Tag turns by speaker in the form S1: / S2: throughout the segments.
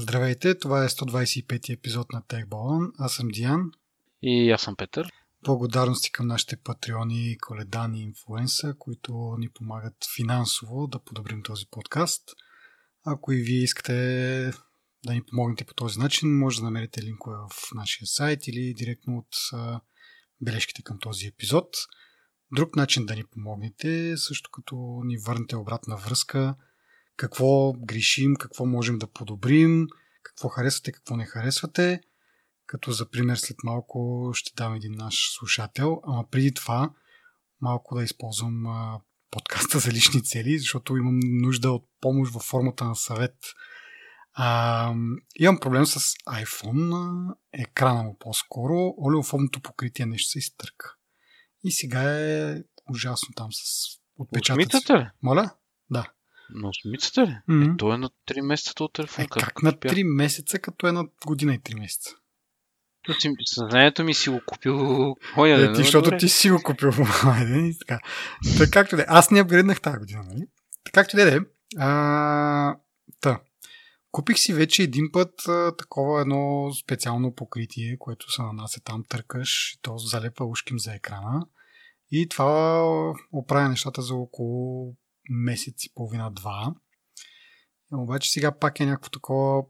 S1: Здравейте, това е 125 епизод на TechBallon. Аз съм Диан.
S2: И аз съм Петър.
S1: Благодарности към нашите патреони, коледани и инфлуенса, които ни помагат финансово да подобрим този подкаст. Ако и вие искате да ни помогнете по този начин, може да намерите линкове в нашия сайт или директно от бележките към този епизод. Друг начин да ни помогнете, също като ни върнете обратна връзка, какво грешим, какво можем да подобрим, какво харесвате, какво не харесвате. Като за пример след малко ще дам един наш слушател, ама преди това малко да използвам подкаста за лични цели, защото имам нужда от помощ във формата на съвет. А, имам проблем с iPhone, екрана му по-скоро, олеофобното покритие нещо се изтърка. И сега е ужасно там с отпечатъци.
S2: ли?
S1: Моля? Да.
S2: На осмицата ли?
S1: Mm-hmm.
S2: Е, той е на 3 месеца от телефон.
S1: Е, как на 3 месеца, като е на година и 3 месеца?
S2: Съзнанието ми си го купил Оня,
S1: е, ти, защото добре. ти си го купил в така. Както де. Аз не апгрейднах тази година, нали? Така както де, де. А, та. Купих си вече един път а, такова едно специално покритие, което се нанася там, търкаш, то залепва ушким за екрана. И това оправя нещата за около месец и половина-два. Обаче сега пак е някакво такова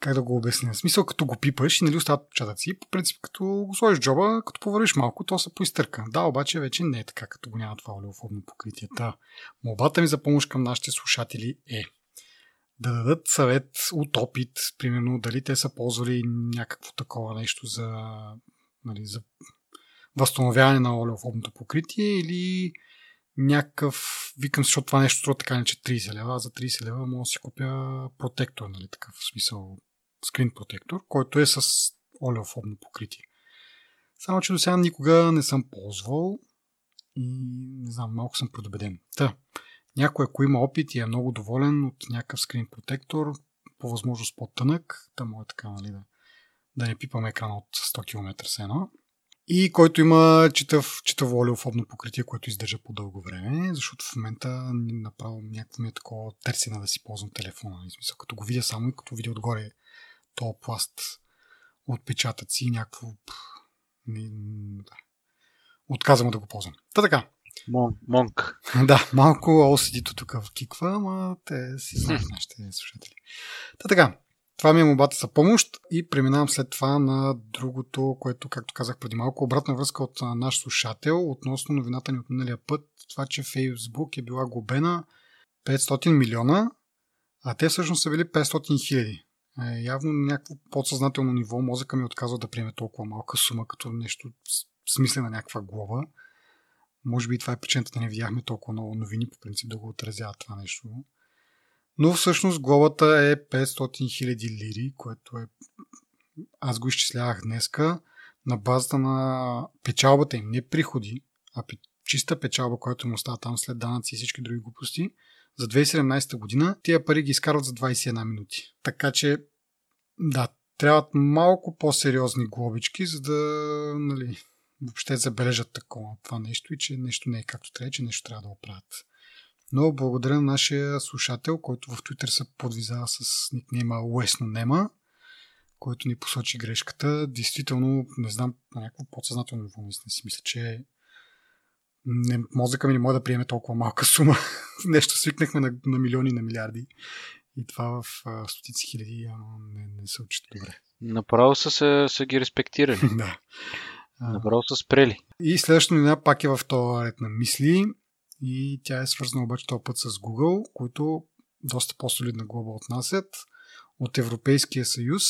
S1: как да го обясня? В смисъл, като го пипаш и нали остават отпечатъци, по принцип, като го сложиш в джоба, като повървиш малко, то се поизтърка. Да, обаче вече не е така, като го няма това олеофобно покритие. Та, молбата ми за помощ към нашите слушатели е да дадат съвет от опит, примерно дали те са ползвали някакво такова нещо за, нали, за възстановяване на олеофобното покритие или някакъв, викам, защото това нещо струва така не че 30 лева, за 30 лева мога да си купя протектор, нали, такъв смисъл скрин протектор, който е с олеофобно покритие. Само, че до сега никога не съм ползвал и не знам, малко съм предубеден. Та, някой, ако има опит и е много доволен от някакъв скрин протектор, по възможност по-тънък, да може така, нали, да, да не пипаме екрана от 100 км с едно. И който има читав, читаво олеофобно покритие, което издържа по дълго време, защото в момента направо някакво ми е такова търсене да си ползвам телефона. В смисъл, като го видя само и като видя отгоре то пласт отпечатъци, някакво... Да. Отказвам да го ползвам. Та така.
S2: Мон, монк.
S1: да, малко OCD-то тук киква, ама те си знаят нашите слушатели. Та така. Това ми е мобата за помощ и преминавам след това на другото, което, както казах преди малко, обратна връзка от наш слушател относно новината ни от миналия път, това, че Фейсбук е била губена 500 милиона, а те всъщност са били 500 хиляди. Е, явно на някакво подсъзнателно ниво мозъка ми отказва да приеме толкова малка сума, като нещо смислена някаква глава. Може би това е причината да не видяхме толкова много новини, по принцип да го отразяват това нещо. Но всъщност глобата е 500 000 лири, което е... Аз го изчислявах днеска на базата на печалбата им, не приходи, а чиста печалба, която му остава там след данъци и всички други глупости. За 2017 година тия пари ги изкарват за 21 минути. Така че, да, трябват малко по-сериозни глобички, за да нали, въобще забележат такова това нещо и че нещо не е както трябва, че нещо трябва да оправят. Но благодаря на нашия слушател, който в Twitter се подвизава с никнейма Уесно Нема, който ни посочи грешката. Действително, не знам, на някакво подсъзнателно ниво, не си мисля, че не, мозъка ми не може да приеме толкова малка сума. Нещо свикнахме на, на милиони, на милиарди. И това в а, стотици хиляди а, не, не се учат добре.
S2: Направо са, се, са ги респектирали.
S1: да.
S2: Направо са спрели.
S1: И следващото новина пак е в този ред на мисли. И тя е свързана обаче този път с Google, които доста по-солидна глоба отнасят от Европейския съюз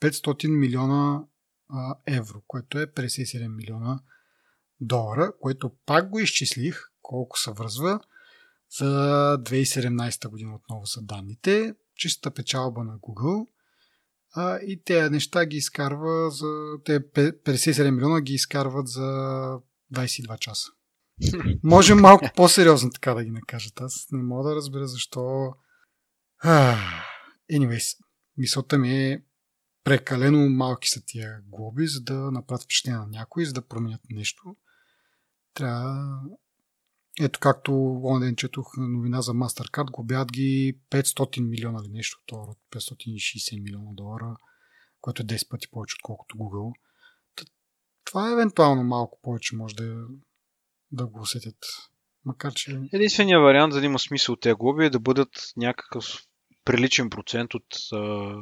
S1: 500 милиона а, евро, което е 57 милиона долара, което пак го изчислих колко се връзва за 2017 година отново са данните. Чиста печалба на Google. А, и тези неща ги изкарва за... Те 57 милиона ги изкарват за 22 часа. Може малко по-сериозно така да ги накажат. Аз не мога да разбера защо. Anyways, мисълта ми е прекалено малки са тия глоби, за да направят впечатление на някой, за да променят нещо. Трябва Ето както он ден четох новина за MasterCard, губят ги 500 милиона или нещо, това 560 милиона долара, което е 10 пъти повече, отколкото Google. Това е евентуално малко повече може да, да го усетят. Макар, че...
S2: Единственият вариант, за да има смисъл тези глоби е да бъдат някакъв приличен процент от а,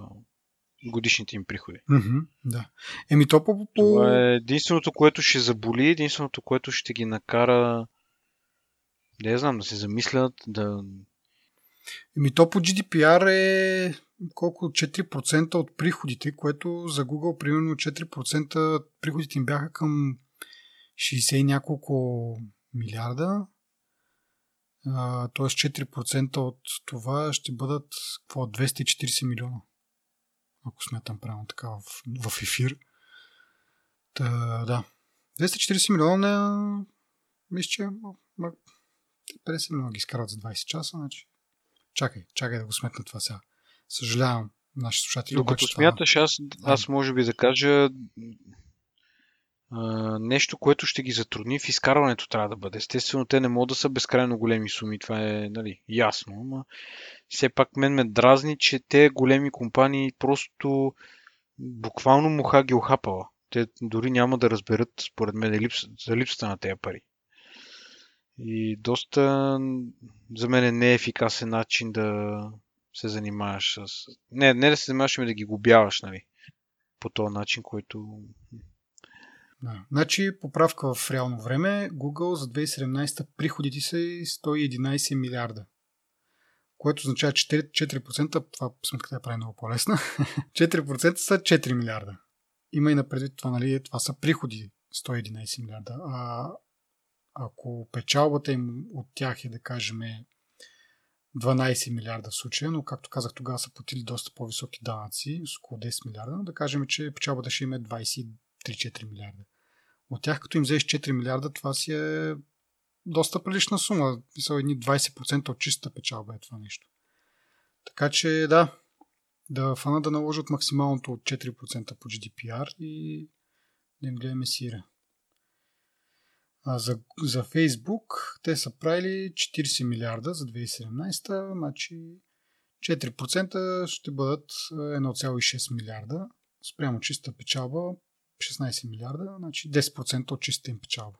S2: годишните им приходи.
S1: Mm-hmm, да. Еми то по, по...
S2: Това е единственото, което ще заболи, единственото, което ще ги накара да я знам, да се замислят, да...
S1: Еми то по GDPR е колко 4% от приходите, което за Google примерно 4% приходите им бяха към 60 и няколко милиарда. Т.е. 4% от това ще бъдат какво, 240 милиона. Ако смятам правилно така в, в ефир. Та, да. 240 милиона. Мисля, че 50 милиона ги изкарват за 20 часа. Значи... Чакай, чакай да го сметна това сега. Съжалявам, нашите слушатели.
S2: Докато смяташ, аз, аз може би да кажа нещо, което ще ги затрудни в изкарването трябва да бъде. Естествено, те не могат да са безкрайно големи суми, това е нали, ясно, но все пак мен ме дразни, че те големи компании просто буквално муха ги охапала. Те дори няма да разберат, според мен, за липсата на тези пари. И доста за мен е неефикасен начин да се занимаваш с... Не, не да се занимаваш, ами да ги губяваш, нали? По този начин, който...
S1: Да. Значи, поправка в реално време, Google за 2017 приходите са 111 милиарда. Което означава 4%, 4% това сметката я прави много по-лесна, 4% са 4 милиарда. Има и напред това, нали, това са приходи 111 милиарда. А ако печалбата им от тях е, да кажем, 12 милиарда в случая, но както казах, тогава са платили доста по-високи данъци, с около 10 милиарда, но да кажем, че печалбата ще има 23-4 милиарда. От тях, като им взеш 4 милиарда, това си е доста прилична сума. Са едни 20% от чиста печалба е това нещо. Така че да, да фана да наложат максималното от 4% по GDPR и да им гледаме сира. А за, за Facebook те са правили 40 милиарда за 2017, значи 4% ще бъдат 1,6 милиарда спрямо чиста печалба 16 милиарда, значи 10% от чиста им печалба.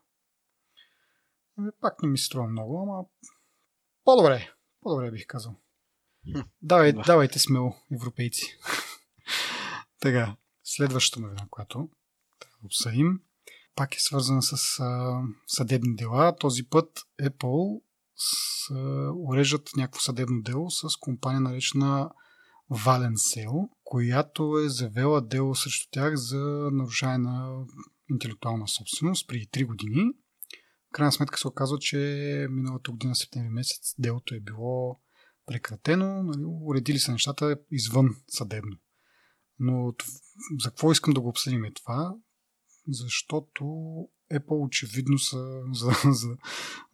S1: Ами, пак не ми се струва много, ама по-добре, по-добре бих казал. Давай, да. Давайте смело, европейци. така, следващата новина, която трябва да обсъдим пак е свързана с а, съдебни дела. Този път Apple с, а, уреждат някакво съдебно дело с компания наречена Valencel, която е завела дело срещу тях за нарушаване на интелектуална собственост преди 3 години. В крайна сметка се оказва, че миналата година, септември месец, делото е било прекратено, нали, уредили са нещата извън съдебно. Но за какво искам да го обсъдим е това? защото Apple очевидно са, за, за,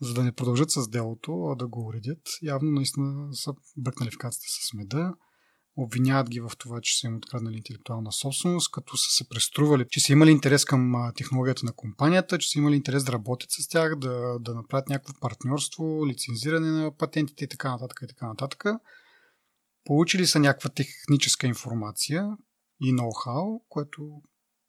S1: за да не продължат с делото, а да го уредят. Явно наистина са бръкнали в кацата с меда. Обвиняват ги в това, че са им откраднали интелектуална собственост, като са се престрували, че са имали интерес към технологията на компанията, че са имали интерес да работят с тях, да, да направят някакво партньорство, лицензиране на патентите и така нататък и така нататък. Получили са някаква техническа информация и ноу-хау, което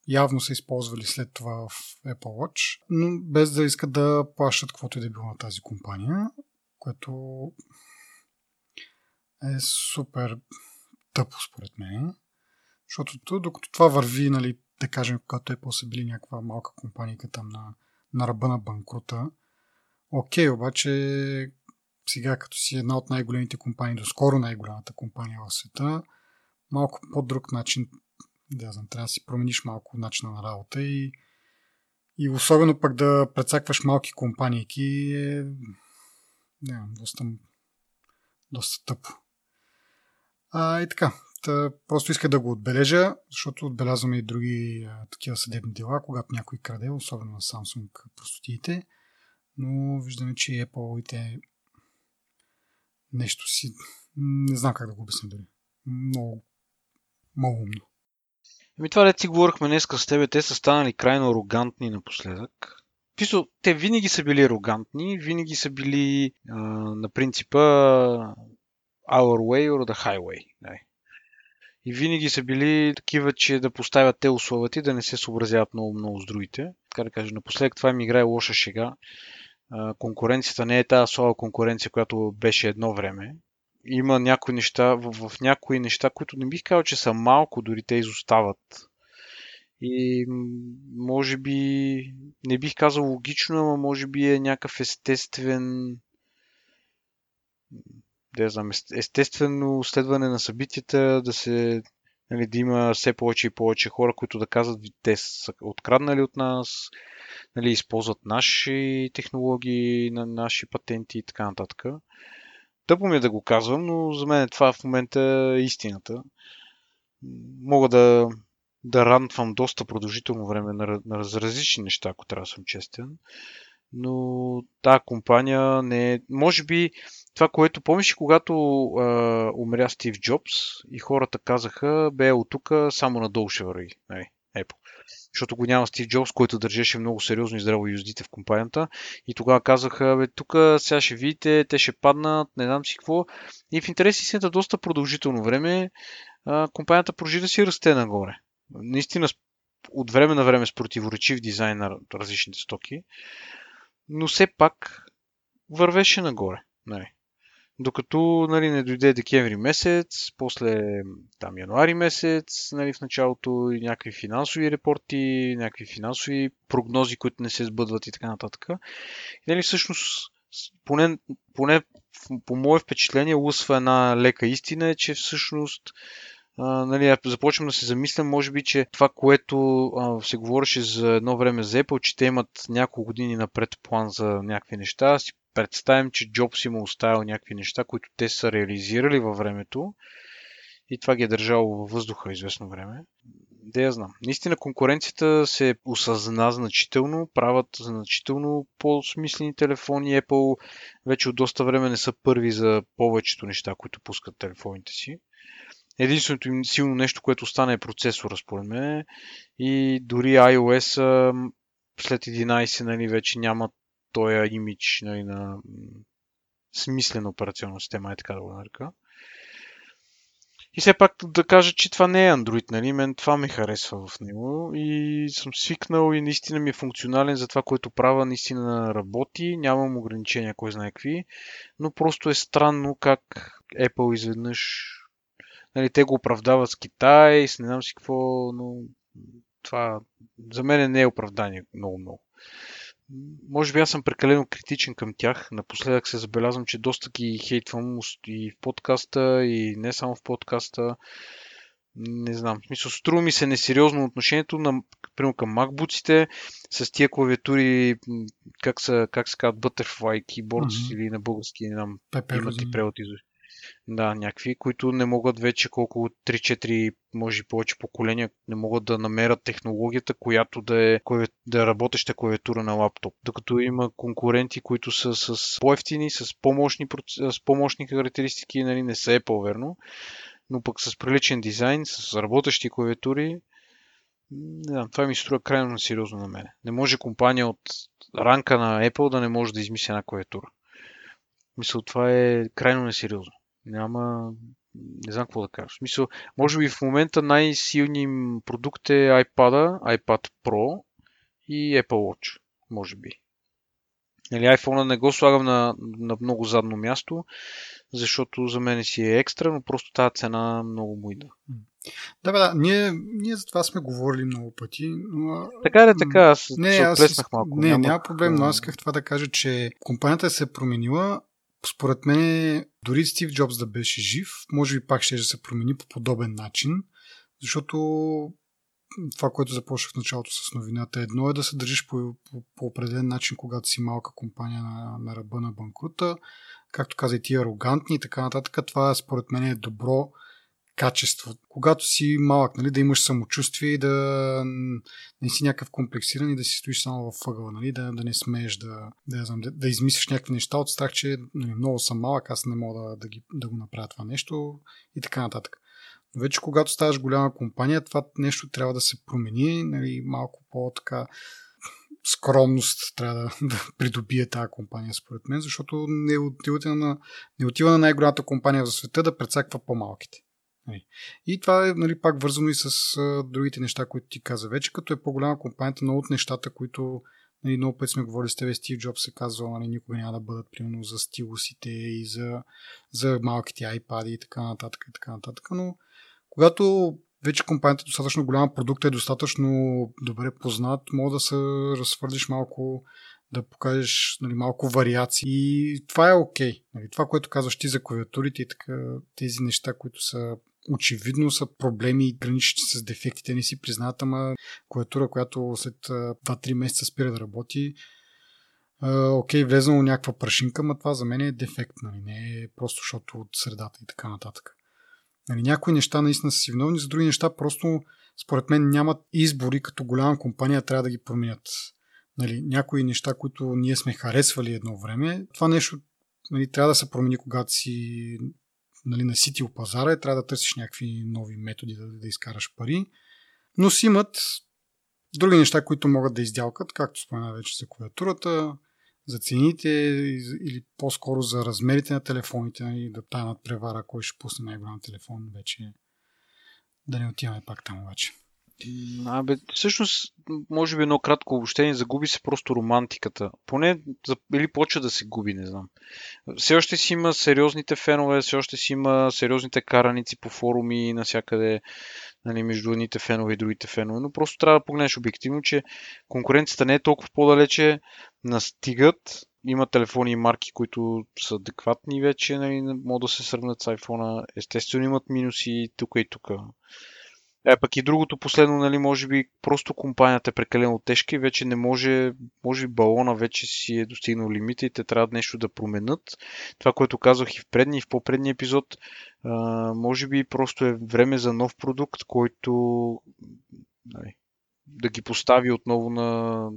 S1: явно са използвали след това в Apple Watch, но без да искат да плащат каквото и да е било на тази компания, което е супер тъпо според мен. Защото докато това върви, нали, да кажем, когато Apple са били някаква малка компания там на, на ръба на банкрута, окей, обаче сега като си една от най-големите компании, доскоро най-голямата компания в света, малко по-друг начин да знам, трябва да си промениш малко начина на работа и, и особено пък да прецакваш малки компании е не, доста, доста тъпо. А, и така, Та, просто иска да го отбележа, защото отбелязваме и други а, такива съдебни дела, когато някой краде, особено на Samsung простотиите, но виждаме, че Apple и те нещо си... Не знам как да го обясня дори. Много, умно.
S2: Ами това, да си говорихме днес с тебе, те са станали крайно арогантни напоследък. Писо, те винаги са били арогантни, винаги са били а, на принципа our way or the highway. Не. И винаги са били такива, че да поставят те условията и да не се съобразяват много-много с другите. Така да кажа, напоследък това ми играе лоша шега. Конкуренцията не е тази слаба конкуренция, която беше едно време. Има някои неща, в, в някои неща, които не бих казал, че са малко, дори те изостават и може би, не бих казал логично, но може би е някакъв естествен да знам, естествено следване на събитията, да се нали, да има все повече и повече хора, които да казват, те са откраднали от нас, нали, използват наши технологии, наши патенти и така нататък. Тъпо ми е да го казвам, но за мен това в момента е истината. Мога да, да рантвам доста продължително време на, на различни неща, ако трябва да съм честен. Но тази компания не е... Може би това, което помниш, когато а, умря Стив Джобс и хората казаха, бе от тук само надолу ще върви. Нали, Apple. Защото го няма Стив Джобс, който държеше много сериозно и здраво юздите в компанията. И тогава казаха, бе, тук сега ще видите, те ще паднат, не знам си какво. И в интерес истината доста продължително време а, компанията продължи да си расте нагоре наистина от време на време с противоречив дизайн на различните стоки, но все пак вървеше нагоре. Нали. Докато нали, не дойде декември месец, после там януари месец, нали, в началото и някакви финансови репорти, някакви финансови прогнози, които не се сбъдват и така нататък. И нали, всъщност, поне, поне по мое впечатление, лъсва една лека истина е, че всъщност нали, започвам да се замислям, може би, че това, което а, се говореше за едно време за Apple, че те имат няколко години напред план за някакви неща, си представям, че Джобс има оставил някакви неща, които те са реализирали във времето и това ги е държало във въздуха известно време. Да я знам. Наистина конкуренцията се осъзна значително, правят значително по-смислени телефони. Apple вече от доста време не са първи за повечето неща, които пускат телефоните си. Единственото им силно нещо, което стане е процесора, според мен. И дори iOS след 11 нали, вече няма този имидж нали, на смислена операционна система, е така да го нарека. И все пак да кажа, че това не е Android, нали? Мен това ме харесва в него и съм свикнал и наистина ми е функционален за това, което правя, наистина работи, нямам ограничения, кой знае какви, но просто е странно как Apple изведнъж Нали, те го оправдават с Китай, с не знам си какво, но това за мен не е оправдание много-много. Може би аз съм прекалено критичен към тях. Напоследък се забелязвам, че доста ги хейтвам и в подкаста, и не само в подкаста. Не знам. В смисъл, струва ми се несериозно отношението на, примерно към макбуците с тия клавиатури, как, са, как се казват, Butterfly Keyboards mm-hmm. или на български, не знам, имат и превод изобщо. Да, някакви, които не могат вече колко 3-4, може и повече поколения, не могат да намерят технологията, която да е, да е работеща клавиатура на лаптоп. Докато има конкуренти, които са с по-ефтини, с по-мощни, с по-мощни характеристики, нали, не са Apple, верно, но пък с приличен дизайн, с работещи клавиатури, знам, това ми струва крайно сериозно на мен. Не може компания от ранка на Apple да не може да измисли една клавиатура. Мисля, това е крайно несериозно. Няма... Не знам какво да кажа. В смисъл, може би в момента най-силни продукт е iPad, iPad Pro и Apple Watch. Може би. Нали, iPhone не го слагам на, на много задно място, защото за мен си е екстра, но просто тази цена много му ида.
S1: Да, бе, да, ние, ние за това сме говорили много пъти. Но...
S2: Така е, така, аз
S1: не,
S2: се
S1: аз,
S2: малко.
S1: Не, няма, няма проблем, но аз исках това да кажа, че компанията се е променила, според мен, дори Стив Джобс да беше жив, може би пак ще се промени по подобен начин, защото това, което започнах в началото с новината, едно е да се държиш по, по, по определен начин, когато си малка компания на, на ръба на банкрута, както каза и ти арогантни и така нататък. Това според мен е добро качество. Когато си малък, нали, да имаш самочувствие и да не си някакъв комплексиран и да си стоиш само в въгъла, нали, да, да не смееш да, да, да, да измислиш някакви неща от страх, че нали, много съм малък, аз не мога да, да, ги, да го направя това нещо и така нататък. Но вече когато ставаш голяма компания, това нещо трябва да се промени, нали, малко по-така скромност трябва да, да придобие тази компания, според мен, защото не отива на, не отива на най-голямата компания в света да прецаква по-малките. Нали. И това е нали, пак вързано и с другите неща, които ти каза вече, като е по-голяма компанията, много от нещата, които нали, много пъти сме говорили с тебе, Стив Джобс се казва, нали, никога няма да бъдат примерно за стилусите и за, за малките iPad и така нататък и така нататък, но когато вече компанията е достатъчно голяма, продукт е достатъчно добре познат, мога да се разхвърлиш малко, да покажеш нали, малко вариации и това е окей. Okay. Нали, това, което казваш ти за клавиатурите и така, тези неща, които са очевидно са проблеми и граничещи с дефектите, не си признават, ама клавиатура, която след 2-3 месеца спира да работи, окей, влезнало някаква прашинка, но това за мен е дефект, нали? не е просто защото от средата и така нататък. Нали, някои неща наистина са си виновни, за други неща просто според мен нямат избори, като голяма компания трябва да ги променят. Нали, някои неща, които ние сме харесвали едно време, това нещо нали, трябва да се промени, когато си нали, наситил пазара и трябва да търсиш някакви нови методи да, да изкараш пари. Но си имат други неща, които могат да издялкат, както спомена вече за клавиатурата, за цените или по-скоро за размерите на телефоните, нали, да тая надпревара, кой ще пусне най-голям телефон, вече да не отиваме пак там обаче.
S2: Абе, всъщност, може би едно кратко обобщение, загуби се просто романтиката. Поне, или почва да се губи, не знам. Все още си има сериозните фенове, все още си има сериозните караници по форуми навсякъде нали, между едните фенове и другите фенове, но просто трябва да погледнеш обективно, че конкуренцията не е толкова по-далече, настигат, има телефони и марки, които са адекватни вече, нали, могат да се сравнят с iPhone. Естествено имат минуси тук и тук. Е, пък и другото последно, нали, може би просто компанията е прекалено тежка и вече не може, може би балона вече си е достигнал лимита и те трябва нещо да променят. Това, което казах и в предния и в по-предния епизод, може би просто е време за нов продукт, който нали, да ги постави отново на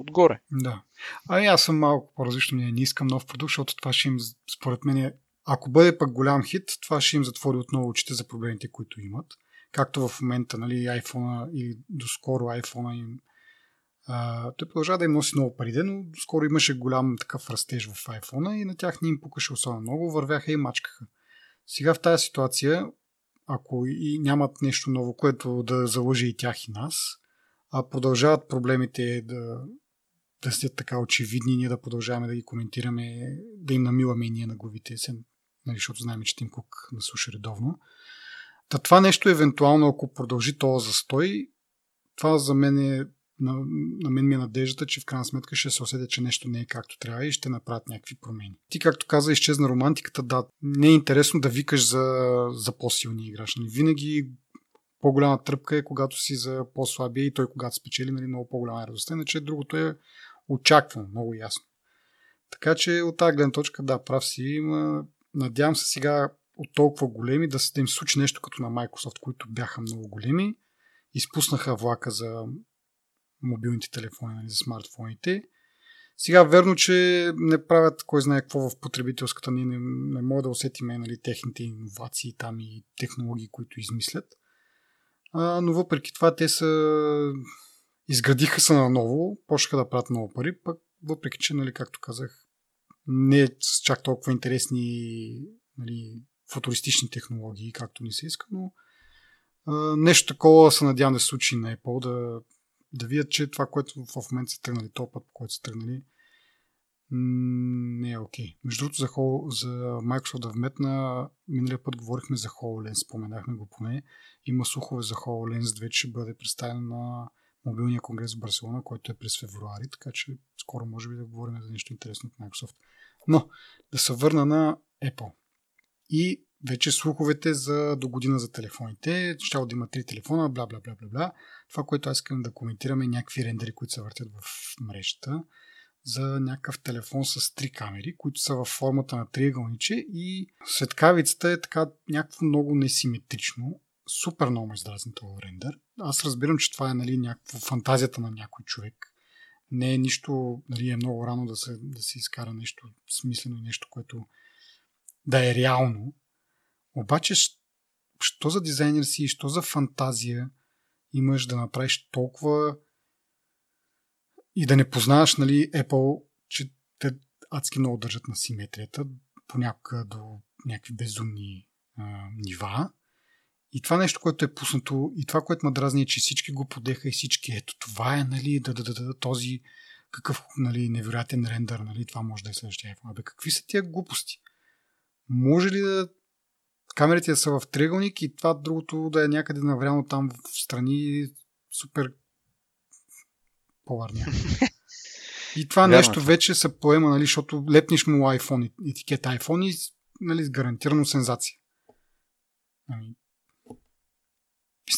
S2: отгоре.
S1: Да. А аз съм малко по-различно. Не, не искам нов продукт, защото това ще им, според мен, е ако бъде пък голям хит, това ще им затвори отново очите за проблемите, които имат. Както в момента, нали, iPhone и доскоро iPhone им а, той продължава да им носи много пари, но скоро имаше голям такъв растеж в iPhone и на тях не им пукаше особено много, вървяха и мачкаха. Сега в тази ситуация, ако и нямат нещо ново, което да залъжи и тях и нас, а продължават проблемите да, да сте така очевидни, ние да продължаваме да ги коментираме, да им намиваме и ние на главите, нали, защото знаем, че Тим Кук да слуша редовно. Та това нещо, евентуално, ако продължи този застой, това за мен е на, на мен ми е надеждата, че в крайна сметка ще се усетя, че нещо не е както трябва и ще направят някакви промени. Ти, както каза, изчезна романтиката, да, не е интересно да викаш за, за по-силни играч. Нали? Винаги по-голяма тръпка е, когато си за по-слабия и той, когато спечели, нали, много по-голяма е радостта. Иначе другото е очаквано, много ясно. Така че от тази гледна точка, да, прав си, има Надявам се сега от толкова големи да, да им случи нещо като на Microsoft, които бяха много големи. Изпуснаха влака за мобилните телефони, нали, за смартфоните. Сега верно, че не правят кой знае какво в потребителската. Ние не, не мога да усетим нали, техните иновации там и технологии, които измислят. А, но въпреки това те са изградиха се наново, почнаха да правят много пари, пък въпреки, че, нали, както казах, не е с чак толкова интересни нали, футуристични технологии, както ни се иска, но а, нещо такова се надявам да се случи на Apple, да, да видят, че това, което в момента са тръгнали, то път, по който са тръгнали, не е окей. Okay. Между другото, за, за Microsoft да вметна, миналия път говорихме за HoloLens, споменахме го поне. Има слухове за HoloLens 2, че бъде представен на мобилния конгрес в Барселона, който е през февруари, така че скоро може би да говорим за нещо интересно от Microsoft. Но да се върна на Apple. И вече слуховете за до година за телефоните. Ще да има три телефона, бла, бла, бла, бла, бла. Това, което аз искам да коментираме, е някакви рендери, които се въртят в мрежата за някакъв телефон с три камери, които са във формата на триъгълниче и светкавицата е така някакво много несиметрично. Супер много издразни този рендер. Аз разбирам, че това е нали, някаква фантазията на някой човек не е нищо, нали, е много рано да се, да се изкара нещо смислено и нещо, което да е реално. Обаче, що за дизайнер си, що за фантазия имаш да направиш толкова и да не познаваш нали, Apple, че те адски много държат на симетрията, понякога до някакви безумни а, нива. И това нещо, което е пуснато, и това, което ме дразни е, че всички го подеха и всички, ето това е, нали, да, да, да, да този какъв нали, невероятен рендър, нали, това може да е следващия iPhone. Абе, какви са тия глупости? Може ли да камерите да са в триъгълник и това другото да е някъде навряно там в страни супер по-варня. И това Вярно. нещо вече се поема, нали, защото лепниш му iPhone, етикет iPhone и нали, с гарантирано сензация. Нали,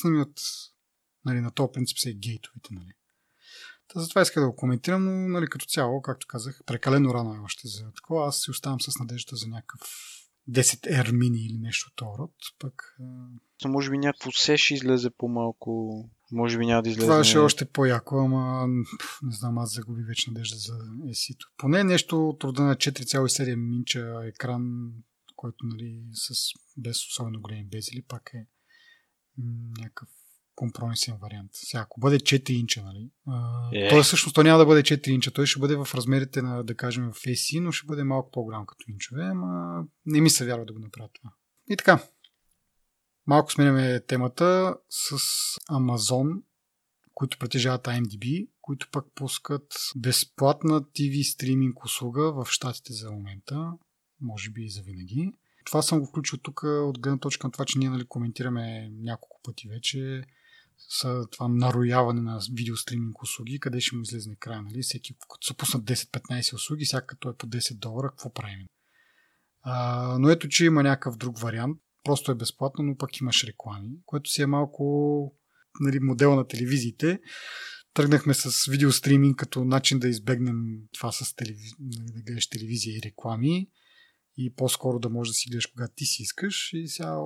S1: от нали, на този принцип са и гейтовете. Нали. Та затова иска да го коментирам, но нали, като цяло, както казах, прекалено рано е още за такова. Аз си оставам с надежда за някакъв 10 R mini или нещо от този род. Пък,
S2: а... Може би някакво сеш излезе по-малко. Може би няма да излезе.
S1: Това ще е още по-яко, ама не знам, аз загуби вече надежда за esi Поне нещо от рода на 4,7 минча екран, който нали, с, без особено големи безели, пак е някакъв компромисен вариант. Сега, ако бъде 4 инча, нали? е. Той всъщност той няма да бъде 4 инча, той ще бъде в размерите на, да кажем, в AC, но ще бъде малко по-голям като инчове, ама не ми се вярва да го направя това. И така, малко сменяме темата с Amazon, които притежават IMDb, които пък пускат безплатна TV стриминг услуга в щатите за момента, може би и за винаги. Това съм го включил тук от гледна точка на това, че ние нали, коментираме няколко пъти вече с това нарояване на видеостриминг услуги, къде ще му излезе края. Нали? Всеки, като се пуснат 10-15 услуги, всяка като е по 10 долара, какво правим? А, но ето, че има някакъв друг вариант. Просто е безплатно, но пък имаш реклами, което си е малко нали, модел на телевизиите. Тръгнахме с видеостриминг като начин да избегнем това с телевиз... Нали, да гледаш телевизия и реклами и по-скоро да можеш да си гледаш когато ти си искаш и сега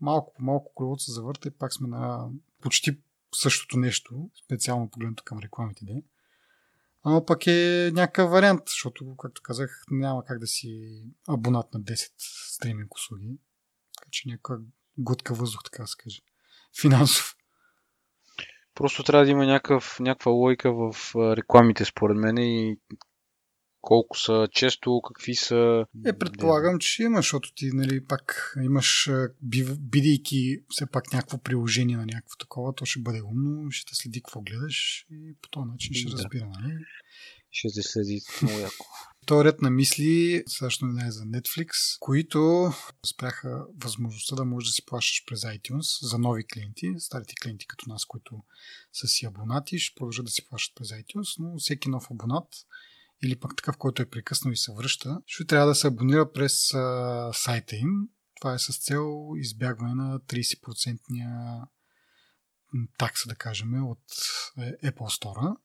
S1: малко по малко колелото се завърта и пак сме на почти същото нещо, специално погледнато към рекламите. Да? Ама пък е някакъв вариант, защото, както казах, няма как да си абонат на 10 стриминг услуги. Така че някаква готка въздух, така да се каже. Финансов.
S2: Просто трябва да има някакъв, някаква лойка в рекламите, според мен, и колко са често, какви са.
S1: Е, предполагам, че има, защото ти, нали, пак имаш, бидейки все пак някакво приложение на някакво такова, то ще бъде умно, ще те следи какво гледаш и по този начин ще да. разбира, нали?
S2: Ще те следи много яко.
S1: То ред на мисли, също не е за Netflix, които спряха възможността да можеш да си плащаш през iTunes за нови клиенти, старите клиенти като нас, които са си абонати, ще продължат да си плащат през iTunes, но всеки нов абонат или пък такъв, който е прекъснал и се връща, ще трябва да се абонира през а, сайта им. Това е с цел избягване на 30% такса, да кажем, от е, Apple Store,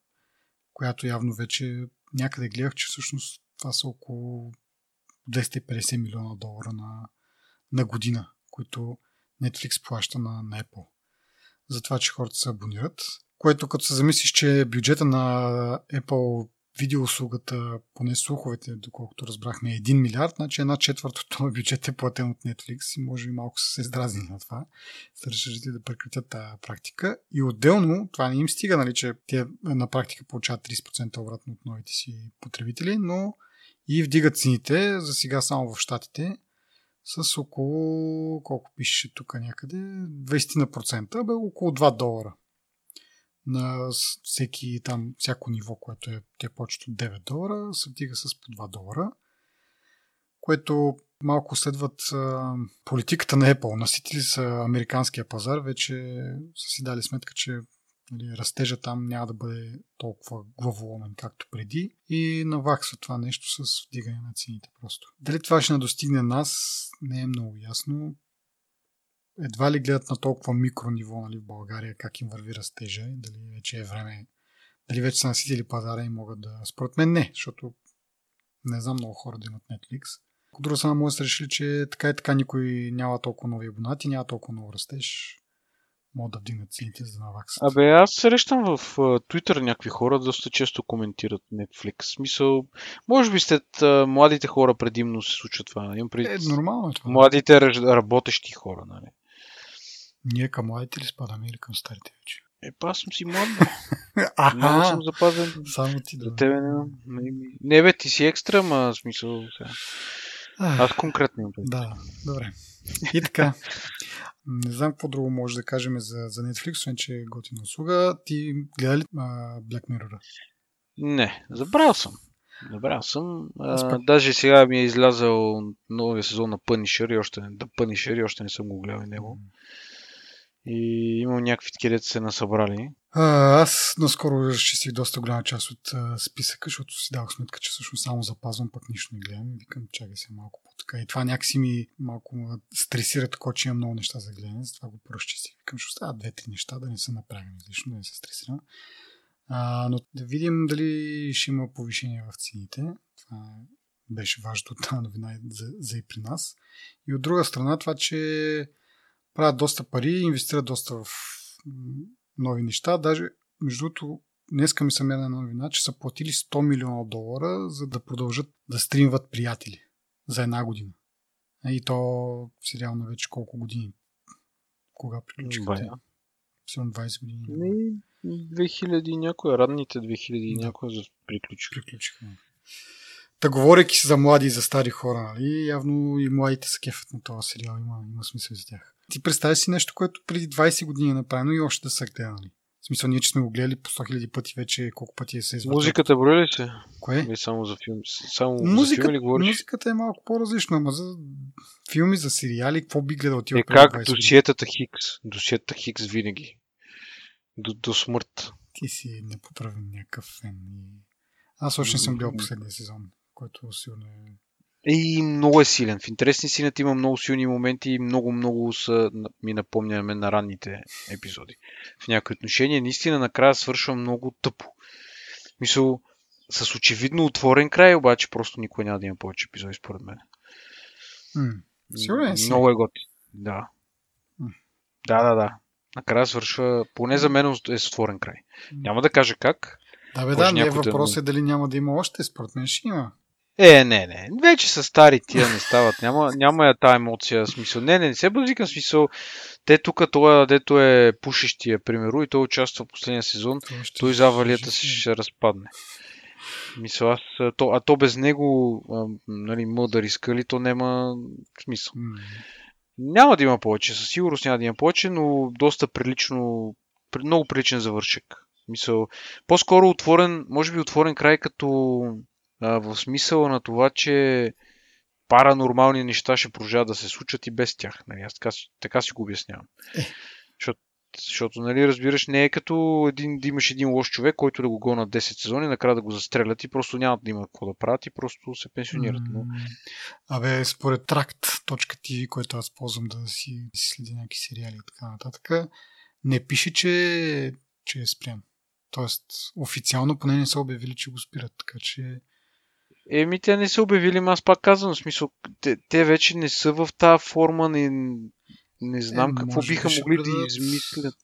S1: която явно вече някъде гледах, че всъщност това са около 250 милиона долара на, на година, които Netflix плаща на, на Apple. За това, че хората се абонират. Което като се замислиш, че бюджета на Apple видеоуслугата, поне слуховете, доколкото разбрахме, е 1 милиард, значи една четвърт от този бюджет е платен от Netflix и може би малко са се издразни на това. Са решили да прекратят тази практика. И отделно, това не им стига, нали, че те на практика получават 30% обратно от новите си потребители, но и вдигат цените, за сега само в Штатите, с около, колко пише тук някъде, 20%, бе около 2 долара на всеки там, всяко ниво, което е, те почват от 9 долара, се вдига с по 2 долара, което малко следват а, политиката на Apple. Наситили са американския пазар, вече са си дали сметка, че нали, растежа там няма да бъде толкова главоломен, както преди и наваксва това нещо с вдигане на цените просто. Дали това ще достигне нас, не е много ясно едва ли гледат на толкова микро ниво нали, в България как им върви растежа и дали вече е време, дали вече са наситили пазара и могат да... Според мен не, защото не знам много хора да имат Netflix. От друга страна, може да са решили, че така и така никой няма толкова нови абонати, няма толкова много растеж. Могат да вдигнат цените, за да наваксат.
S2: Абе, аз срещам в Twitter някакви хора, доста често коментират Netflix. Смисъл, може би след младите хора предимно се случва това. Имам пред...
S1: Е, нормално е това.
S2: Младите работещи хора, нали?
S1: Ние към младите ли спадаме или към старите вече?
S2: Е, па аз съм си млад. Много съм запазен.
S1: Само ти да.
S2: За тебе не, не, не бе, ти си екстра, ма смисъл. Аз конкретно имам.
S1: Да, добре. И така. Не знам какво друго може да кажем за, за Netflix, освен че е готина услуга. Ти гледа ли а, Black Mirror?
S2: Не, забрал съм. Забрал съм. А, даже сега ми е излязъл новия сезон на Punisher и още не, да Punisher и още не съм го гледал него. И имам някакви такива деца се насъбрали.
S1: А, аз наскоро разчистих доста голяма част от а, списъка, защото си дах сметка, че всъщност само запазвам, пък нищо не гледам викам, чакай се малко по-така. И това някакси ми малко ме стресира, така, че имам много неща за гледане, затова го разчистих. Викам, ще оставя две-три неща, да не са направени излишно, да не се стресирам. А, но да видим дали ще има повишение в цените. Това беше важното от тази новина за, за и при нас. И от друга страна това, че правят доста пари, инвестират доста в нови неща. Даже, между другото, днеска ми съм една новина, че са платили 100 милиона долара, за да продължат да стримват приятели за една година. И то сериално вече колко години? Кога приключиха? Сигурно 20 години.
S2: Не, 2000 някоя, радните 2000 да. някоя за приключиха.
S1: Приключиха. Та говоряки си за млади и за стари хора, нали, явно и младите са кефът на този сериал, има, има смисъл за тях. Ти представяш си нещо, което преди 20 години е направено и още да са гледали. В смисъл, ние, че сме го гледали по 100 000 пъти вече, колко пъти е се извъртал.
S2: Музиката брои ли се?
S1: Кое?
S2: Не само за филм. Само
S1: Музика,
S2: за филми ли говориш?
S1: Музиката е малко по-различно, ама за филми, за сериали, какво би гледал ти?
S2: Е как досиетата Хикс. Досиетата Хикс винаги. До, до смърт.
S1: Ти си непоправен някакъв фен. Аз още не съм гледал последния сезон, който сигурно е
S2: и много е силен. В интересни синът има много силни моменти и много, много са, ми напомня мен на ранните епизоди. В някои отношения наистина накрая свършва много тъпо. Мисъл, с очевидно отворен край, обаче просто никой няма да има повече епизоди, според мен.
S1: Mm. Сигурен си.
S2: Много е готи. Да. Mm. Да, да, да. Накрая свършва, поне за мен е с отворен край. Няма да кажа как.
S1: Да, бе, да, не е въпрос да... е дали няма да има още, според мен ще има.
S2: Е, не, не. Вече са стари тия не стават. Няма, няма я тази емоция. Смисъл. Не, не, не се базикам смисъл. Те тук, това, дето е пушещия, примерно, и той участва в последния сезон, той завалията си ще разпадне. Мисъл, аз, то, а то без него, а, нали, мъдър искали, то няма смисъл. Mm. Няма да има повече, със сигурност няма да има повече, но доста прилично, много приличен завършек. Мисъл, по-скоро отворен, може би отворен край като а, в смисъла на това, че паранормални неща ще продължават да се случат и без тях. Нали? Аз така, така си го обяснявам. Е. Защото, защото, нали, разбираш, не е като един, да имаш един лош човек, който да го гонат 10 сезони, накрая да го застрелят и просто нямат да има какво да правят и просто се пенсионират. Но...
S1: Абе, според Trakt.tv, който аз ползвам да си, да си следя някакви сериали и така нататък, не пише, че, че е спрям. Тоест, официално поне не са обявили, че го спират, така че
S2: Еми, те не са обявили, аз пак казвам, в смисъл, те, те вече не са в тази форма, не, не знам е, какво биха могли да, да измислят.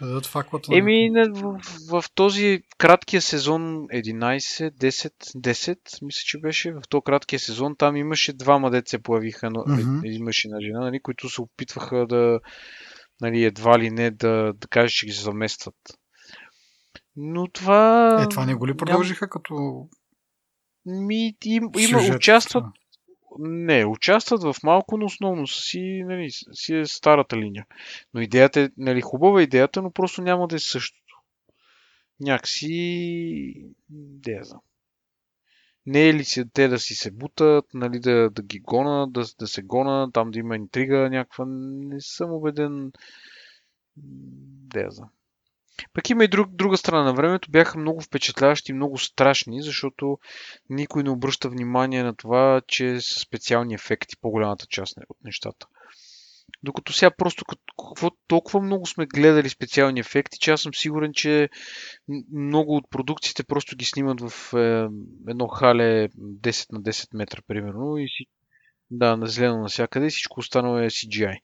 S1: Да дадат факвата.
S2: Еми, в, в, в, този краткия сезон 11, 10, 10, мисля, че беше, в този краткия сезон, там имаше двама деца появиха, но, mm-hmm. имаше на жена, нали, които се опитваха да, нали, едва ли не да, да кажеш, че ги заместват. Но това...
S1: Е, това не го ли продължиха Ням... като
S2: ми, им, има, Сюжет, участват. Не, участват в малко, но основно си, нали, си е старата линия. Но идеята е, нали, хубава идеята, но просто няма да е същото. Някакси... Де я знам. Не е ли си те да си се бутат, нали, да, да ги гонат, да, да се гонат, там да има интрига някаква. Не съм убеден. Де я знам. Пък има и друг, друга страна на времето. Бяха много впечатляващи и много страшни, защото никой не обръща внимание на това, че са специални ефекти, по-голямата част от нещата. Докато сега просто какво, толкова много сме гледали специални ефекти, че аз съм сигурен, че много от продукциите просто ги снимат в е, едно хале 10 на 10 метра, примерно, и си, да, на зелено навсякъде и всичко останало е CGI.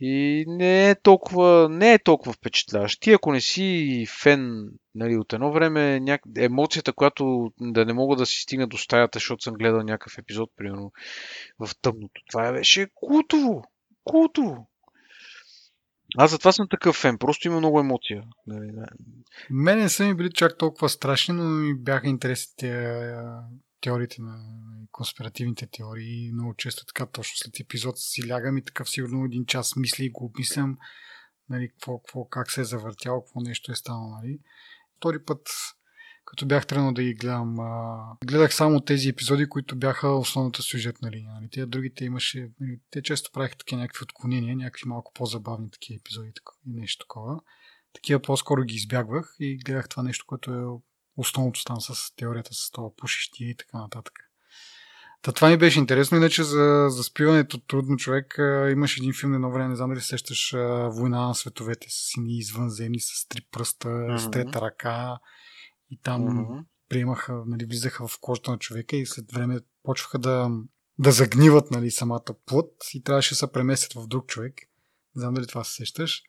S2: И не е толкова, не е толкова впечатляващ. Ти ако не си фен нали, от едно време, няк... емоцията, която да не мога да си стигна до стаята, защото съм гледал някакъв епизод, примерно в тъмното. Това беше култово. Култово. Аз затова съм такъв фен, просто има много емоция. Нали, да.
S1: Мене не са ми били чак толкова страшни, но ми бяха интересни теориите на конспиративните теории. Много често така, точно след епизод си лягам и такъв сигурно един час мисли и го обмислям нали, какво, какво, как се е завъртяло, какво нещо е станало. Нали. Втори път като бях тръгнал да ги гледам. А, гледах само тези епизоди, които бяха основната сюжетна линия. Нали? Те другите имаше, нали, те често правиха такива някакви отклонения, някакви малко по-забавни такива епизоди и нещо такова. Такива по-скоро ги избягвах и гледах това нещо, което е основното там с теорията с това пушещи и така нататък. Та това ми беше интересно, иначе за, за спиването трудно човек а, имаш един филм едно време, не знам дали сещаш а, Война на световете с сини извънземни, с три пръста, mm-hmm. с трета ръка, и там mm-hmm. приемаха, нали, влизаха в кожата на човека и след време почваха да, да загниват нали, самата плът и трябваше да се преместят в друг човек. Не знам дали това се сещаш.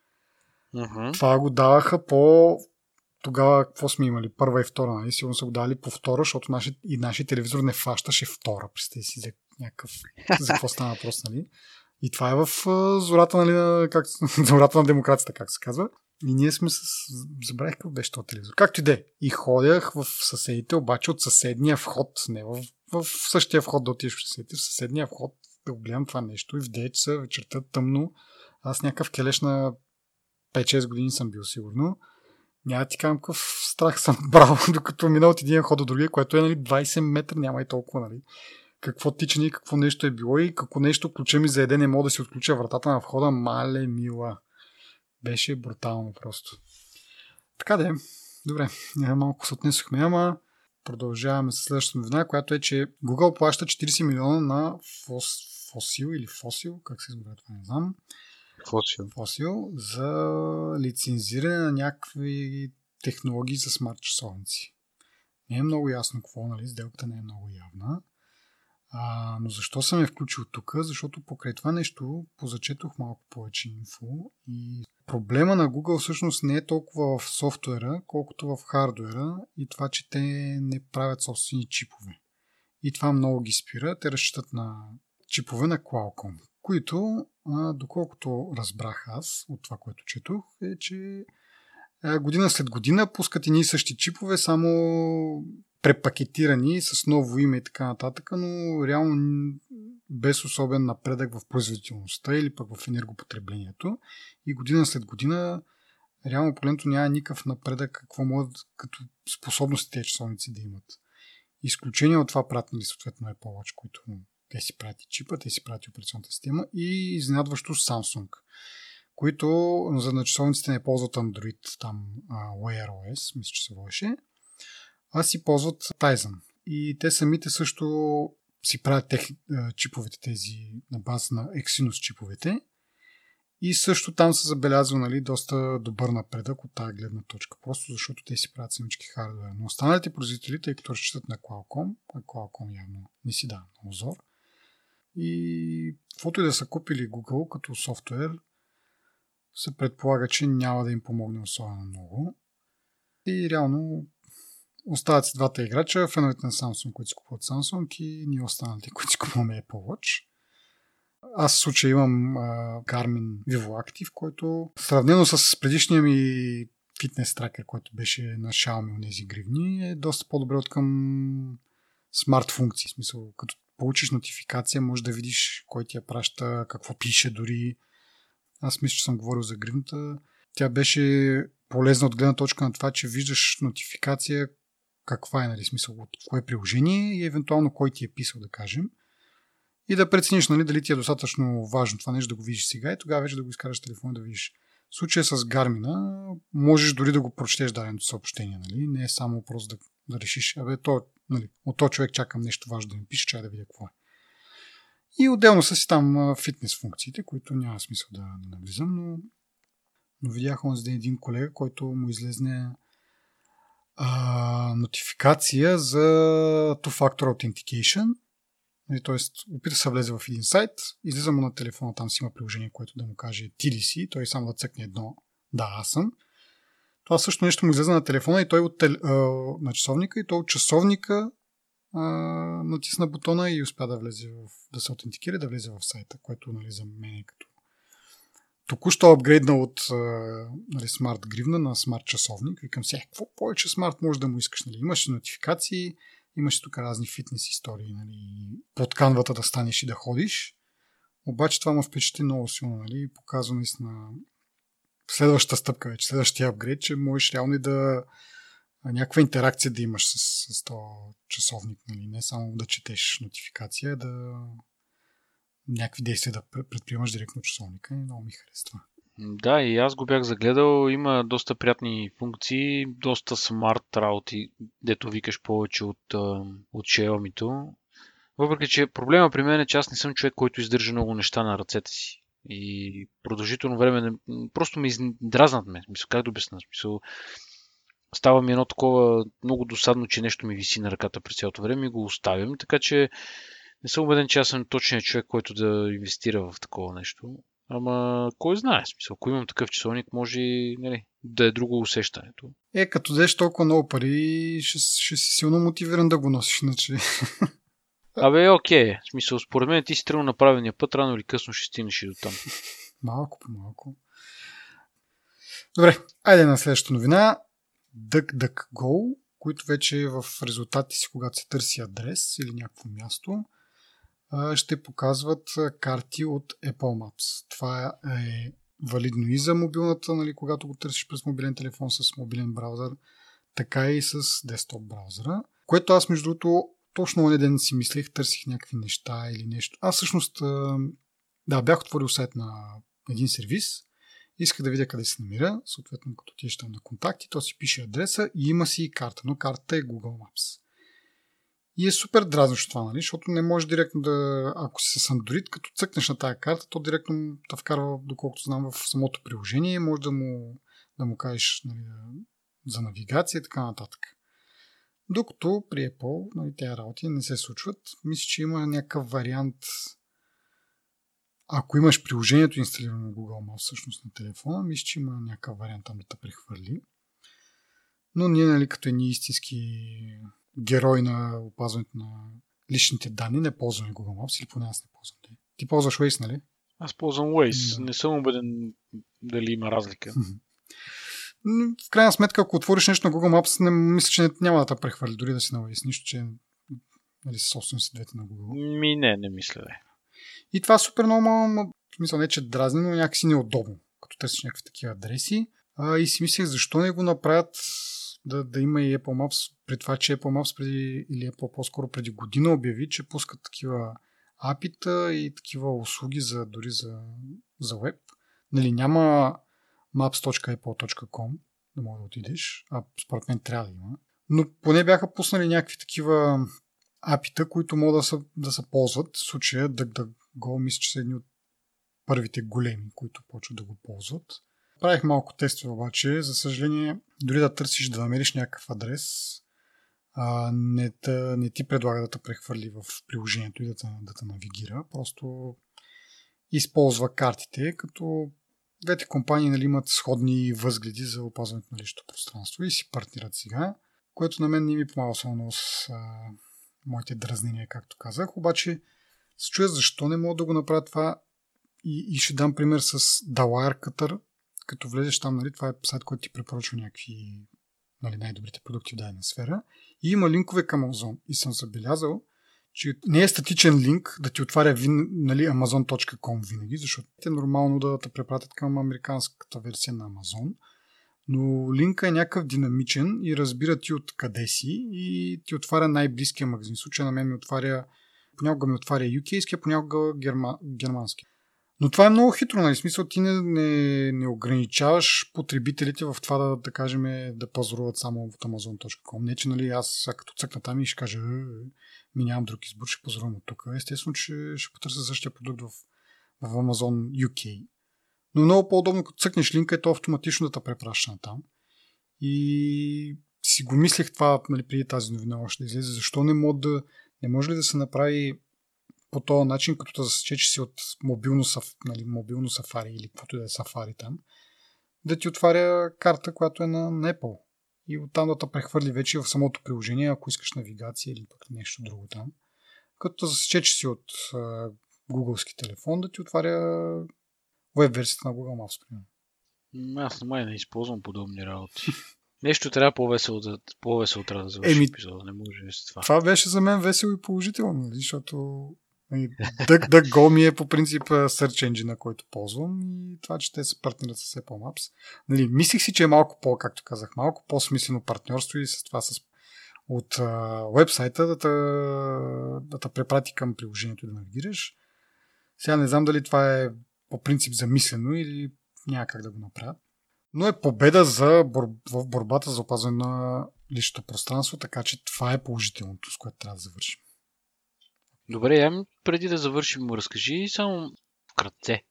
S1: Mm-hmm. Това го даваха по тогава какво сме имали? Първа и втора, нали? Сигурно са го дали по втора, защото наши, и нашия телевизор не фащаше втора. Представи си за някакъв... за какво стана въпрос, нали? И това е в зората, нали, на, как, зората на демокрацията, как се казва. И ние сме с... Забравих какво беше този телевизор. Както и де. И ходях в съседите, обаче от съседния вход. Не в, в същия вход да отидеш в съседите, в съседния вход да гледам това нещо. И в 9 часа вечерта тъмно. Аз някакъв келеш на 5-6 години съм бил сигурно. Няма ти казвам какъв страх съм брал, докато мина от един ход до другия, което е нали, 20 метра, няма и толкова. Нали. Какво тичане, какво нещо е било и какво нещо ключа ми за един не мога да си отключа вратата на входа, мале мила. Беше брутално просто. Така да е. Добре, малко се отнесохме, ама продължаваме с следващата новина, която е, че Google плаща 40 милиона на фос, фосил или фосил, как се изговаря това, не знам.
S2: Фосил.
S1: Фосил за лицензиране на някакви технологии за смарт часовници. Не е много ясно какво, нали? Сделката не е много явна. А, но защо съм я включил тук? Защото покрай това нещо позачетох малко повече инфо и проблема на Google всъщност не е толкова в софтуера, колкото в хардуера и това, че те не правят собствени чипове. И това много ги спира. Те разчитат на чипове на Qualcomm, които, доколкото разбрах аз от това, което четох, е, че година след година пускат и ние същи чипове, само препакетирани с ново име и така нататък, но реално без особен напредък в производителността или пък в енергопотреблението. И година след година реално погледното няма никакъв напредък какво могат като способности тези часовници да имат. Изключение от това пратили съответно Apple Watch, които те си прати чипа, те си прати операционната система и изненадващо Samsung, които за на часовниците не ползват Android, там Wear OS, мисля, че се водеше, а си ползват Tizen. И те самите също си правят тех, чиповете тези на база на Exynos чиповете. И също там се забелязва нали, доста добър напредък от тази гледна точка, просто защото те си правят самички хардвер. Но останалите производители, тъй като разчитат на Qualcomm, а Qualcomm явно не си дава на озор, и каквото и да са купили Google като софтуер, се предполага, че няма да им помогне особено много. И реално Остават си двата играча, феновете на Samsung, които си купуват Samsung и ние останалите, които си купуваме Apple Watch. Аз в случая имам а, Garmin Vivo Active, който сравнено с предишния ми фитнес тракер, който беше на Xiaomi от тези гривни, е доста по-добре от към смарт функции. В смисъл, като получиш нотификация, може да видиш кой ти я праща, какво пише дори. Аз мисля, че съм говорил за гривната. Тя беше полезна от гледна точка на това, че виждаш нотификация каква е, нали, смисъл, от кое приложение и евентуално кой ти е писал, да кажем. И да прецениш, нали, дали ти е достатъчно важно това нещо да го видиш сега и тогава вече да го изкараш телефона да видиш. В случая с Гармина можеш дори да го прочетеш даденото съобщение, нали? Не е само просто да, да решиш, абе, то, нали, от този човек чакам нещо важно да ми пише, чай да видя какво е. И отделно са си там фитнес функциите, които няма смисъл да, навлизам, но, но видях онзи един колега, който му излезне а, нотификация за Two-Factor Authentication. Нали, тоест, опита се влезе в един сайт, излиза му на телефона, там си има приложение, което да му каже ти ли си, той само да цъкне едно да, аз съм. Това също нещо му излезе на телефона и той от тел... а, на часовника и той от часовника а, натисна бутона и успя да влезе в, да се аутентикира, да влезе в сайта, което нали, за мен е като току-що апгрейднал от нали, смарт гривна на смарт часовник. Викам се, какво повече смарт може да му искаш? Нали? Имаш нотификации, имаш тук разни фитнес истории. Нали? Под канвата да станеш и да ходиш. Обаче това ме впечатли много силно. Нали? Показва наистина следващата стъпка вече, следващия апгрейд, че можеш реално и да някаква интеракция да имаш с, с този часовник. Нали? Не само да четеш нотификация, да някакви действия да предприемаш директно часовника и много ми харесва.
S2: Да, и аз го бях загледал. Има доста приятни функции, доста смарт работи, дето викаш повече от, от Xiaomi-то. Въпреки, че проблема при мен е, че аз не съм човек, който издържа много неща на ръцете си. И продължително време не... просто ме издразнат ме. Мисля, как да обясня? Смисъл, става ми едно такова много досадно, че нещо ми виси на ръката през цялото време и го оставям. Така че не съм убеден, че аз съм точният човек, който да инвестира в такова нещо. Ама кой знае, смисъл, ако имам такъв часовник, може нали, да е друго усещането.
S1: Е, като дадеш толкова много пари, ще, ще си силно мотивиран да го носиш, иначе.
S2: Абе, окей. В смисъл, според мен ти си тръгнал на правилния път, рано или късно ще стигнеш и до там.
S1: малко по малко. Добре, айде на следващата новина. DuckDuckGo, които вече в резултати си, когато се търси адрес или някакво място, ще показват карти от Apple Maps. Това е валидно и за мобилната, нали, когато го търсиш през мобилен телефон с мобилен браузър, така и с десктоп браузъра. Което аз, между другото, точно на ден си мислех, търсих някакви неща или нещо. Аз всъщност, да, бях отворил сайт на един сервис, исках да видя къде се намира, съответно като ти там на контакти, то си пише адреса и има си и карта, но картата е Google Maps. И е супер дразнещо това, нали? защото не може директно да, ако си с Android, като цъкнеш на тази карта, то директно те вкарва, доколкото знам, в самото приложение, може да му, да му кажеш нали, за навигация и така нататък. Докато при Apple нали, тези работи не се случват. Мисля, че има някакъв вариант, ако имаш приложението инсталирано на Google Maps всъщност на телефона, мисля, че има някакъв вариант там да те прехвърли. Но ние, нали, като едни истински герой на опазването на личните данни, не ползваме Google Maps или поне аз не ползвам. Ти ползваш Waze, нали?
S2: Аз ползвам Waze. Да. Не съм убеден дали има разлика.
S1: В крайна сметка, ако отвориш нещо на Google Maps, не, мисля, че няма да те прехвърли, дори да си на Waze. Нищо, че нали, собствено си двете на Google.
S2: Ми не, не мисля. Да.
S1: И това супер много, в смисъл не, че дразни, но някакси неудобно, като търсиш някакви такива адреси. А, и си мислех, защо не го направят да, да има и Apple Maps, при това, че Apple Maps преди, или Apple по-скоро преди година обяви, че пускат такива апита и такива услуги за, дори за, за веб. Нали, няма maps.apple.com да може да отидеш, а според мен трябва да има. Но поне бяха пуснали някакви такива апита, които могат да се, да се ползват. В случая DuckDuckGo мисля, че са едни от първите големи, които почват да го ползват. Правих малко тестове обаче. За съжаление, дори да търсиш да намериш някакъв адрес, а, не, та, не ти предлага да те прехвърли в приложението и да те, да те навигира. Просто използва картите, като двете компании нали, имат сходни възгледи за опазването на личното пространство и си партнират сега, което на мен не ми помага особено с а, моите дразнения, както казах. Обаче се чуя защо не мога да го направя това и, и ще дам пример с Wirecutter, като влезеш там, нали, това е сайт, който ти препоръчва някакви нали, най-добрите продукти в дадена сфера. И има линкове към Amazon. И съм забелязал, че не е статичен линк да ти отваря вин, нали, amazon.com винаги, защото е нормално да те препратят към американската версия на Amazon. Но линка е някакъв динамичен и разбира ти от къде си и ти отваря най-близкия магазин. В случая на мен ми отваря, понякога ми отваря UK, понякога герма, германски. Но това е много хитро, нали? Смисъл, ти не, не, не ограничаваш потребителите в това да, да кажем, да пазаруват само в Amazon.com. Не, че нали, аз като цъкна там и ще кажа, «Е, ми нямам друг избор, ще пазарувам от тук. Естествено, че ще потърся същия продукт в, в Amazon UK. Но много по-удобно, като цъкнеш линка, е то автоматично да те препраща на там. И си го мислех това нали, преди тази новина още да излезе. Защо не, мога да, не може ли да се направи по този начин, като да засече, че си от мобилно, нали, мобилно сафари или каквото да е сафари там, да ти отваря карта, която е на, Apple. И оттам да те прехвърли вече в самото приложение, ако искаш навигация или пък нещо друго там. Като да засече, че си от Google телефон, да ти отваря веб версията на Google Maps. Примерно.
S2: Аз май не използвам подобни работи. Нещо трябва по-весело да, по-весело трябва да завърши Еми, епизода. Не може с това.
S1: Това беше за мен весело и положително, нали? защото Нали, DuckDuckGo ми е по принцип search engine, който ползвам и това, че те се партнират с Apple Maps. Нали, мислих си, че е малко по, както казах, малко по-смислено партньорство и с това с от вебсайта да те, да те препрати към приложението да навигираш. Сега не знам дали това е по принцип замислено или няма как да го направят. Но е победа за в борбата за опазване на личното пространство, така че това е положителното, с което трябва да завършим.
S2: Добре, ами преди да завършим, разкажи само вкратце.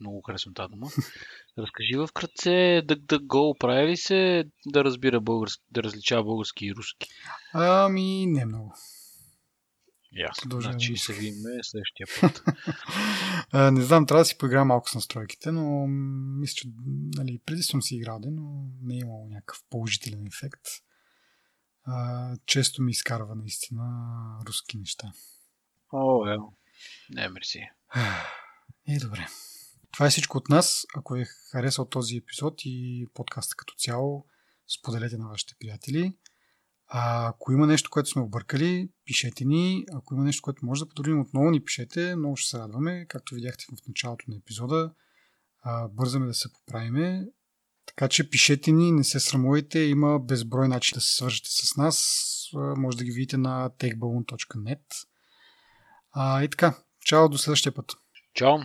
S2: Много харесвам тази дума. Разкажи в кратце DuckDuckGo прави ли се да разбира български, да различава български и руски?
S1: Ами, не много.
S2: Ясно. Значи се видим следващия път.
S1: а, не знам, трябва да си поиграя малко с настройките, но мисля, че нали, преди съм си играл, но не е имало някакъв положителен ефект. А, често ми изкарва наистина руски неща.
S2: О, е. Не, мерси.
S1: Е, добре. Това е всичко от нас. Ако е харесал този епизод и подкаста като цяло, споделете на вашите приятели. А, ако има нещо, което сме объркали, пишете ни. Ако има нещо, което може да подобрим, отново ни пишете. Много ще се радваме. Както видяхте в началото на епизода, а, бързаме да се поправиме. Така че пишете ни, не се срамувайте. Има безброй начин да се свържете с нас. Може да ги видите на techballoon.net. А, и така. Чао, до следващия път.
S2: Чао.